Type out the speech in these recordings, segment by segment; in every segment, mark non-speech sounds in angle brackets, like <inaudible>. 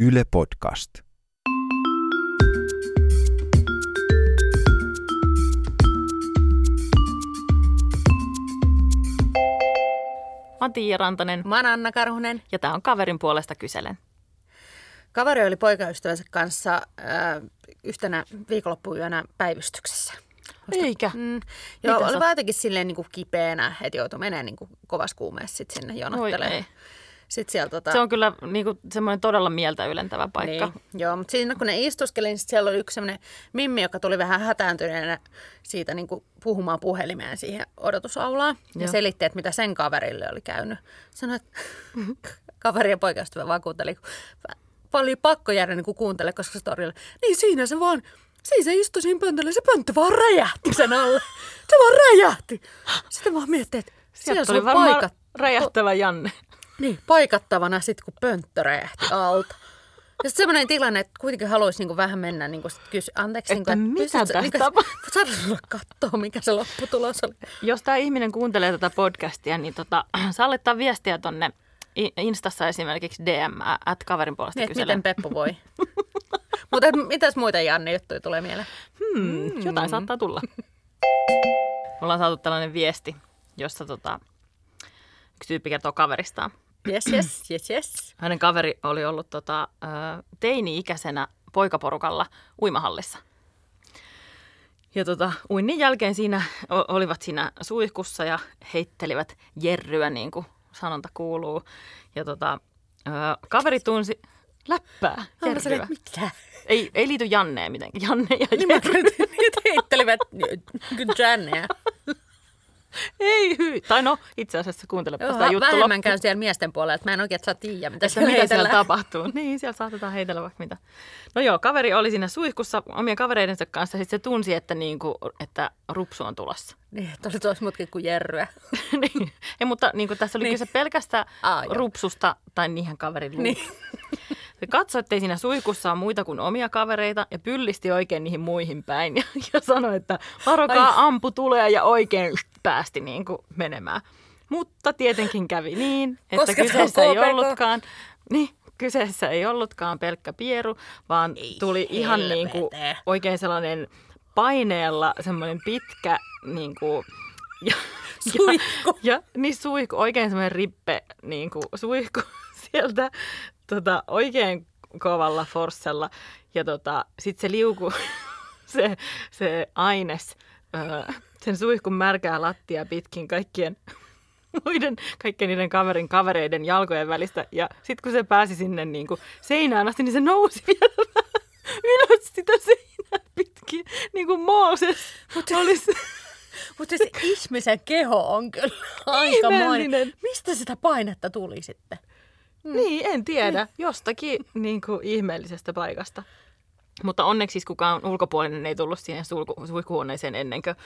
Yle Podcast. Mä oon Tiia Rantanen Mä oon Anna Karhunen. ja tää on Kaverin puolesta kyselen. Kaveri oli poikaystävänsä kanssa äh, yhtenä viikonloppuyönä päivystyksessä. Eikä. Mm. Joo, Mitä oli sä- vaan jotenkin silleen niin kuin kipeänä, että joutui menemään niin kuin kovassa kuumeessa sit sinne Oi jonottelemaan. ei. Sitten siellä tota... Se on kyllä niinku, semmoinen todella mieltä ylentävä paikka. Niin, joo, mutta siinä kun ne istuskeli, niin sit siellä oli yksi semmoinen mimmi, joka tuli vähän hätääntyneenä siitä niin kuin puhumaan puhelimeen siihen odotusaulaan. Ja Joo. selitti, että mitä sen kaverille oli käynyt. Sanoi, että <laughs> kaveri ja poikaystävä vakuutteli, kun oli pakko jäädä niin kuin kuuntele, koska se torille. Niin siinä se vaan, siinä se istui siinä pöntöllä, se pönttö vaan räjähti sen alle. Se vaan räjähti. Sitten vaan miettii, että siellä tuli on varmaan paikat, räjähtävä Janne. Niin, paikattavana sitten, kun pönttö räjähti alta. Ja sitten semmoinen tilanne, että kuitenkin haluaisi niinku vähän mennä niin kuin kysyä, anteeksi, Että niinku, mitä pystytkö- tässä niinku? Saada katsoa, mikä se lopputulos oli. Jos tämä ihminen kuuntelee tätä podcastia, niin tota, <clears throat> saa laittaa viestiä tonne Instassa esimerkiksi DM, at kaverin puolesta Niin, että miten Peppu voi. <laughs> Mutta mitäs muita Janne juttuja tulee mieleen? Hmm, jotain saattaa tulla. Me ollaan saatu tällainen viesti, jossa tota, yksi tyyppi kertoo kaveristaan. Yes, yes, yes, yes. Hänen kaveri oli ollut tota, teini-ikäisenä poikaporukalla uimahallissa. Ja tota, uinnin jälkeen siinä olivat siinä suihkussa ja heittelivät jerryä, niin kuin sanonta kuuluu. Ja tota, kaveri tunsi läppää, jerryä. että mitä? Ei, ei liity Janneen mitenkään. Janne ja Niin Jerry. <laughs> niitä heittelivät Janneja. Ei. <laughs> Tai no, itse asiassa kuuntelepa sitä juttu vähemmän loppuun. käyn siellä miesten puolella, että mä en oikein saa tiedä, mitä että siellä mitä siellä tapahtuu. <laughs> Niin, siellä saatetaan heitellä vaikka mitä. No joo, kaveri oli siinä suihkussa omien kavereidensa kanssa. Sitten se tunsi, että, niinku, että rupsu on tulossa. <laughs> Niin, että oli tuossa mutkin kuin jerryä. niin. Ei, mutta niinku, tässä oli Niin. kyse pelkästään Aa, joo. rupsusta tai niihin kaverin. Niin. Se katsoi, ettei siinä suihkussa ole muita kuin omia kavereita ja pyllisti oikein niihin muihin päin. Ja, ja sanoi, että varokaa, Ai. ampu tulee ja oikein päästi niin kuin menemään. Mutta tietenkin kävi niin, että Koska kyseessä ei ollutkaan, niin, kyseessä ei ollutkaan pelkkä pieru, vaan Ei tuli ihan niin kuin helvete. oikein sellainen paineella semmoinen pitkä niin kuin, ja, Suihku. Ja, ja niin suihku, oikein semmoinen rippe niin kuin suihku <laughs> sieltä tota, oikein kovalla forssella. Ja tota, sitten se liuku, <laughs> se, se aines, öö, sen suihkun märkää lattia pitkin kaikkien <laughs> muiden, kaikkien niiden kaverin kavereiden jalkojen välistä. Ja sitten kun se pääsi sinne niin kuin seinään asti, niin se nousi <laughs> vielä ylös sitä seinää pitkin, niin kuin Mooses olisi. Mutta se ihmisen keho on kyllä aikamoinen. Ihmeellinen. Mistä sitä painetta tuli sitten? Niin, en tiedä. Jostakin niin kuin, ihmeellisestä paikasta. Mutta onneksi siis kukaan ulkopuolinen ei tullut siihen sulku, suihkuhuoneeseen ennen kuin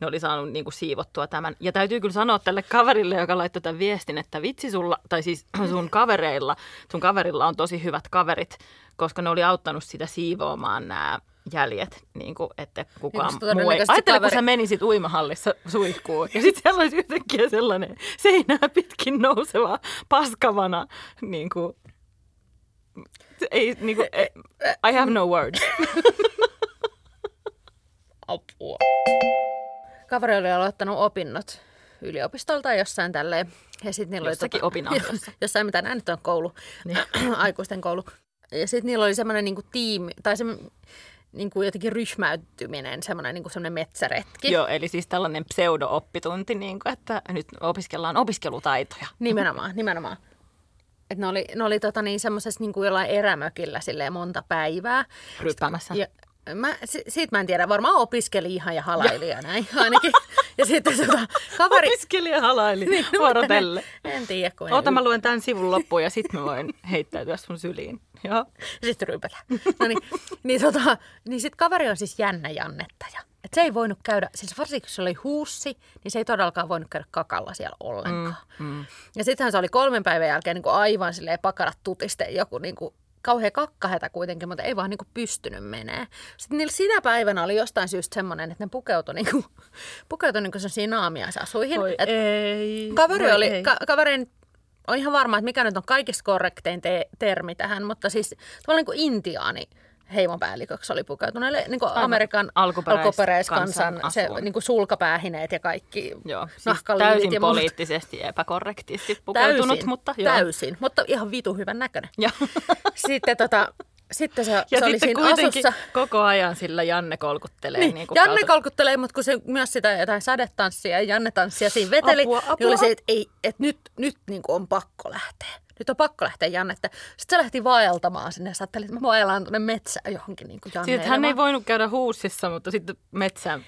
ne oli saanut niin kuin, siivottua tämän. Ja täytyy kyllä sanoa tälle kaverille, joka laittoi tämän viestin, että vitsi sulla, tai siis <clears throat> sun kavereilla, sun kaverilla on tosi hyvät kaverit, koska ne oli auttanut sitä siivoamaan nämä jäljet, niin kuin, että kukaan koska muu ei. Ajattele, kun kaveri- sä menisit uimahallissa suihkuun ja sitten siellä olisi yhtäkkiä sellainen seinää pitkin nouseva paskavana, niin kuin, ei, niin kuin, I have no words. <laughs> Apua. Kaveri oli aloittanut opinnot yliopistolta tai jossain tälleen. Ja sitten niillä Jossakin oli opinahjossa. <laughs> jossain mitä näin nyt on koulu, Niin. <clears throat> aikuisten koulu. Ja sitten niillä oli semmoinen niinku tiimi, tai se niinku jotenkin ryhmäytyminen, semmoinen niinku semmoinen metsäretki. Joo, eli siis tällainen pseudo-oppitunti, niin kuin, että nyt opiskellaan opiskelutaitoja. Nimenomaan, nimenomaan. Et ne oli, ne oli tota niin, semmoisessa niin kuin jollain erämökillä silleen monta päivää. Ryppäämässä. Ja mä, si- siitä mä en tiedä, varmaan opiskeli ihan ja halaili ja <laughs> näin ainakin. Ja sitten tota, kaveri... Opiskelija halaili Niin, <laughs> no, vuorotelle. En tiedä, kun en Oota, mä luen tämän sivun loppuun ja sitten mä voin heittäytyä sun syliin. Joo. Sitten ryypätä. No niin, niin, tota, niin sit kaveri on siis jännä jannettaja. Et se ei voinut käydä, siis varsinkin kun se oli huussi, niin se ei todellakaan voinut käydä kakalla siellä ollenkaan. Mm, mm. Ja sittenhän se oli kolmen päivän jälkeen niin kuin aivan silleen pakarat tutiste joku niin kuin kauhean kakkahätä kuitenkin, mutta ei vaan niinku pystynyt menee. Sitten niillä sinä päivänä oli jostain syystä semmoinen, että ne pukeutui, niinku, <laughs> pukeutui niinku sellaisiin naamiaisasuihin. Voi Et ei. kaveri voi oli, ei. ka, kaverin on ihan varma, että mikä nyt on kaikista korrektein te- termi tähän, mutta siis tavallaan niin kuin intiaani heimopäälliköksi oli pukeutunut. Eli niin kuin Amerikan alkuperäis- alkuperäiskansan kansan se, niin kuin sulkapäähineet ja kaikki Joo, siis täysin ja muut. poliittisesti epäkorrektisti pukeutunut, Täysin, mutta joo. täysin, mutta ihan vitu hyvän näköinen. Ja, Sitten, tota, sitten se, ja se oli siinä kuitenkin asussa. koko ajan sillä Janne kolkuttelee. Niin, Niin kuin Janne kautta- kolkuttelee, mutta kun se myös sitä jotain sadetanssia ja Janne tanssia siinä veteli, Apua, niin apua. oli se, että, ei, että nyt, nyt niin kuin on pakko lähteä. Nyt on pakko lähteä Jannetta. Sitten se lähti vaeltamaan sinne ja sä ajattelin, että mä vaellaan tuonne metsään johonkin niin kuin Siis, että hän ei voinut käydä huussissa, mutta sitten metsään.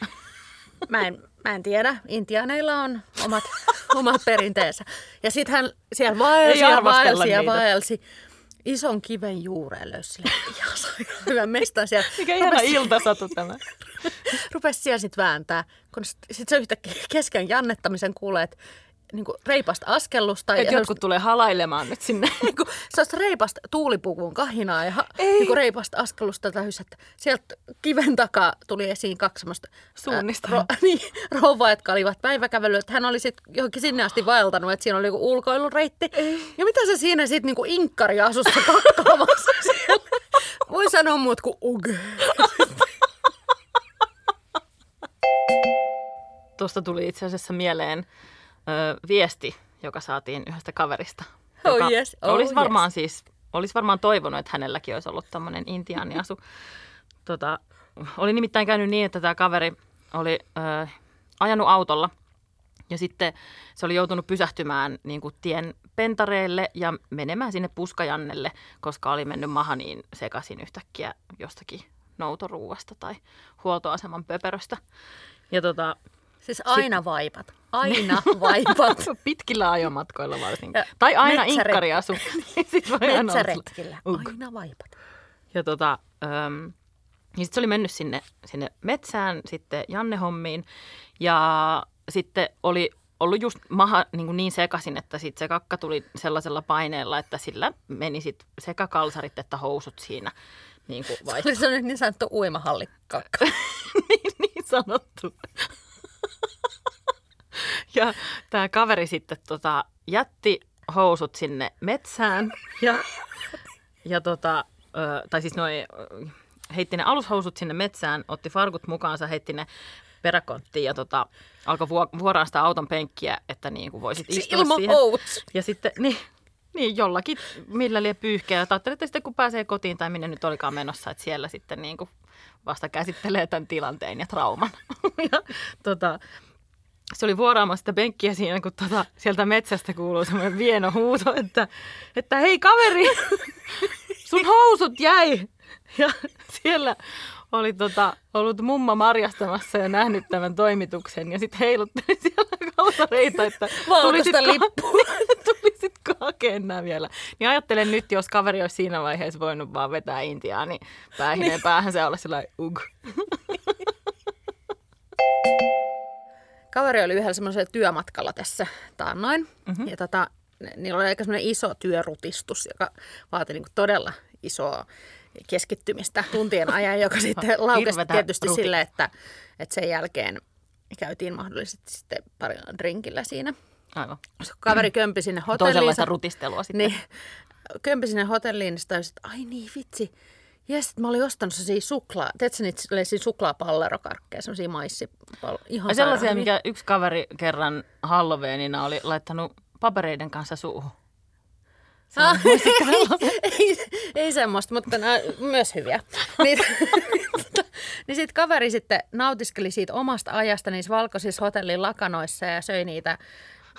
Mä en, mä en tiedä. Intiaaneilla on omat, omat perinteensä. Ja sitten hän siellä vaelsi ja vaelsi ja vaelsi. Ison kiven juureen löysi sille <laughs> ihan sairaan hyvän mestan siellä. Mikä ihana iltasatu tämä. <laughs> Rupesi siellä sitten vääntää, kun sitten sit se yhtäkkiä kesken jannettamisen kuulee, että niin reipasta askellusta. Että jotkut tulee halailemaan nyt sinne. <laughs> niin kuin, sellaista reipasta tuulipuvun kahinaa ja niin kuin reipasta askellusta täys, että sieltä kiven takaa tuli esiin kaksi semmoista Suunnista. ro, <laughs> niin, rouvaa, jotka olivat päiväkävelyä. Että hän oli sitten johonkin sinne asti vaeltanut, että siinä oli joku ulkoilureitti. Ja mitä se siinä sitten niin kuin inkkari asussa kakkaamassa <laughs> siellä? Voi sanoa muut kuin uge. Tuosta tuli itse asiassa mieleen ö, viesti, joka saatiin yhdestä kaverista. Oh joka yes, oh olisi varmaan siis, olisi varmaan toivonut, että hänelläkin olisi ollut tämmöinen intiaaniasu. <laughs> tota, oli nimittäin käynyt niin, että tämä kaveri oli ö, ajanut autolla ja sitten se oli joutunut pysähtymään niin kuin tien pentareille ja menemään sinne puskajannelle, koska oli mennyt maha niin sekaisin yhtäkkiä jostakin noutoruuasta tai huoltoaseman pöperöstä. Ja tota, Siis aina vaipat. <laughs> Aina vaipat. <laughs> Pitkillä ajomatkoilla varsinkin. Ja Tai aina metsäret- inkkariasu. <laughs> Sit aina olla Metsäretkillä. Ug. Aina vaipat. Ja tota, äm, niin sit se oli mennyt sinne, sinne metsään sitten Janne hommiin. Ja sitten oli ollut just maha niin, kuin niin sekaisin, että sit se kakka tuli sellaisella paineella, että sillä meni sit sekä kalsarit että housut siinä niin kuin vai... Oli sellainen niin sanottu uimahallikakka. niin, niin sanottu. Ja tämä kaveri sitten tota, jätti housut sinne metsään ja, ja tota, ö, tai siis noi, heitti ne alushousut sinne metsään, otti farkut mukaansa, heitti ne peräkonttiin ja tota, alkoi vuo- vuoraan sitä auton penkkiä, että niin kuin voisit istua Ilman siihen. outs. Ja sitten, niin, niin jollakin, millä lie pyyhkeä. Ja ajattelin, että sitten kun pääsee kotiin tai minne nyt olikaan menossa, että siellä sitten niin kuin vasta käsittelee tämän tilanteen ja trauman. <laughs> ja, tota, se oli vuoraamassa sitä penkkiä siinä, kun tota, sieltä metsästä kuuluu semmoinen vieno huuto, että, että hei kaveri, <laughs> sun housut jäi. Ja siellä oli tota, ollut mumma marjastamassa ja nähnyt tämän toimituksen ja sitten heilutteli siellä kalsareita, että tulisitko- lippua. <laughs> tulisitko hakemaan nämä vielä. Niin ajattelen nyt, jos kaveri olisi siinä vaiheessa voinut vaan vetää intiaa, niin päähineen niin. päähän se olla sellainen ug. <laughs> Kaveri oli yhdellä semmoisella työmatkalla tässä taannoin. Mhm. Mm-hmm. Ja tota, niillä oli aika semmoinen iso työrutistus, joka vaati niinku todella isoa keskittymistä tuntien ajan, joka <laughs> sitten laukesi tietysti ruti. sille, että, että sen jälkeen käytiin mahdollisesti sitten pari drinkillä siinä. Aivan. Kaveri kömpi sinne hotelliin. Toisenlaista rutistelua sitten. Niin, kömpi sinne hotelliin, niin sitten että ai niin vitsi. Ja sitten mä olin ostanut sellaisia suklaa, tiedätkö niitä sellaisia suklaapallerokarkkeja, sellaisia maissipallo, ihan sellaisia, sairaan mikä yksi kaveri kerran Halloweenina oli laittanut papereiden kanssa suuhun. <laughs> Ah, ei, ei, ei semmoista, mutta nää, myös hyviä. <laughs> <laughs> Niin, niin sitten kaveri sitten nautiskeli siitä omasta ajasta niissä valkoisissa hotellin lakanoissa ja söi niitä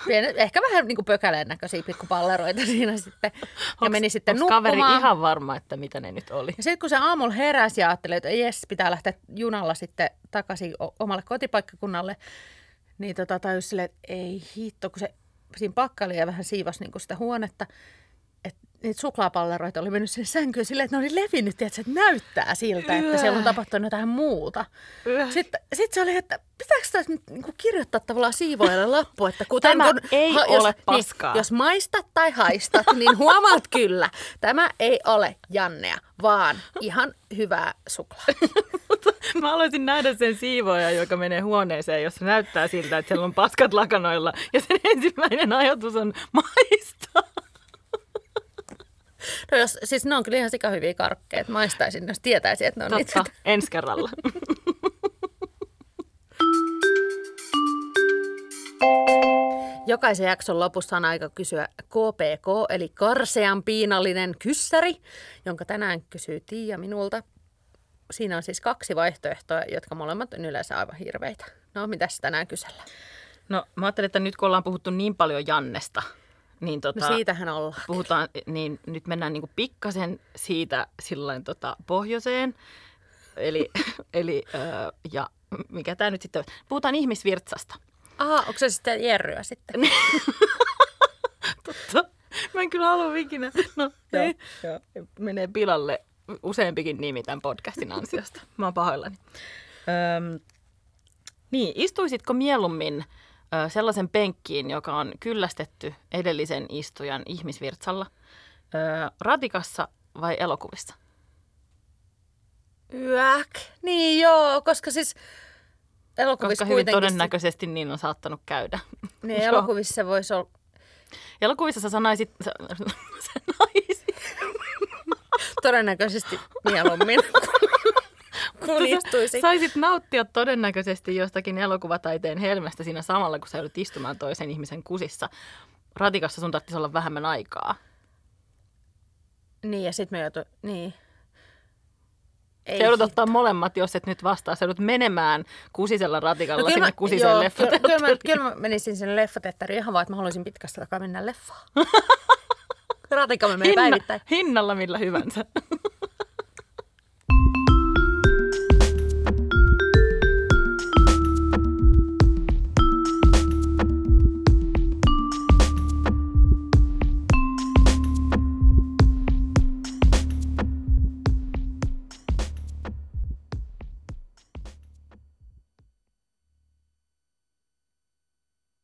pienet, ehkä vähän niin kuin pökäleen näköisiä pikkupalleroita <laughs> siinä sitten. Ja meni sitten Onks kaveri nukkumaan. ihan varma, että mitä ne nyt oli? Ja sitten kun se aamulla heräsi ja ajatteli, että jes, pitää lähteä junalla sitten takaisin omalle kotipaikkakunnalle, niin tota, tajusi silleen, että ei hitto, kun se siinä pakkaili ja vähän siivasi niin sitä huonetta, niitä suklaapalleroita oli mennyt sinne sänkyyn silleen, että ne oli levinnyt, tiedätkö, että näyttää siltä, että siellä on tapahtunut jotain muuta. Yö. Sitten sit se oli, että pitääkö tässä nyt niin kirjoittaa tavallaan siivoajalle lappu, että kuten Tämä kun, ei jos, ole paskaa. Niin, jos maistat tai haistat, niin <laughs> huomaat kyllä, tämä ei ole Jannea, vaan ihan hyvää suklaa. <laughs> Mä haluaisin nähdä sen siivoja, joka menee huoneeseen, jossa näyttää siltä, että siellä on paskat lakanoilla. Ja sen ensimmäinen ajatus on maistaa. <laughs> No jos, siis ne on kyllä ihan sikahyviä karkkeja, että maistaisin, jos tietäisin, että ne on Totta, niitä. ensi kerralla. <laughs> Jokaisen jakson lopussa on aika kysyä KPK, eli karsean piinallinen kyssäri, jonka tänään kysyy Tiia minulta. Siinä on siis kaksi vaihtoehtoa, jotka molemmat on yleensä aivan hirveitä. No, mitäs tänään kysellään? No mä ajattelin, että nyt kun ollaan puhuttu niin paljon Jannesta, niin tota, No siitähän ollaan. puhutaan, niin nyt mennään niinku pikkasen siitä sillain tota pohjoiseen. Eli, <laughs> eli ö, ja mikä tämä nyt sitten on? Puhutaan ihmisvirtsasta. Aha, onko se sitten Jerryä sitten? <laughs> Totta. Mä en kyllä halua ikinä. No, <laughs> joo, joo. Menee pilalle useampikin nimi tämän podcastin ansiosta. Mä oon pahoillani. Öm, niin, istuisitko mieluummin sellaisen penkkiin, joka on kyllästetty edellisen istujan ihmisvirtsalla, ratikassa vai elokuvissa? Yäk. Niin joo, koska siis elokuvissa Koska hyvin todennäköisesti niin on saattanut käydä. Niin, <laughs> elokuvissa voisi olla... Elokuvissa sä sanaisit, sä, <laughs> sä naisit, Todennäköisesti mieluummin, <laughs> kun istuisi. Saisit nauttia todennäköisesti jostakin elokuvataiteen helmestä siinä samalla, kun sä joudut istumaan toisen ihmisen kusissa. Ratikassa sun tarvitsisi olla vähemmän aikaa. Niin, ja sitten me joutu... Niin. Ei. Sä joudut ottaa molemmat, jos et nyt vastaa. Sä joudut menemään kusisella ratikalla No kyllä sinne mä, kusiseen joo, leffateatteriin. kyllä, kyllä, mä, kyllä mä menisin sinne leffateatteriin ihan vaan, että mä haluaisin pitkästä takaa mennä leffaan. <laughs> Ratikka me menee Hinna, päivittäin. hinnalla millä hyvänsä. <laughs>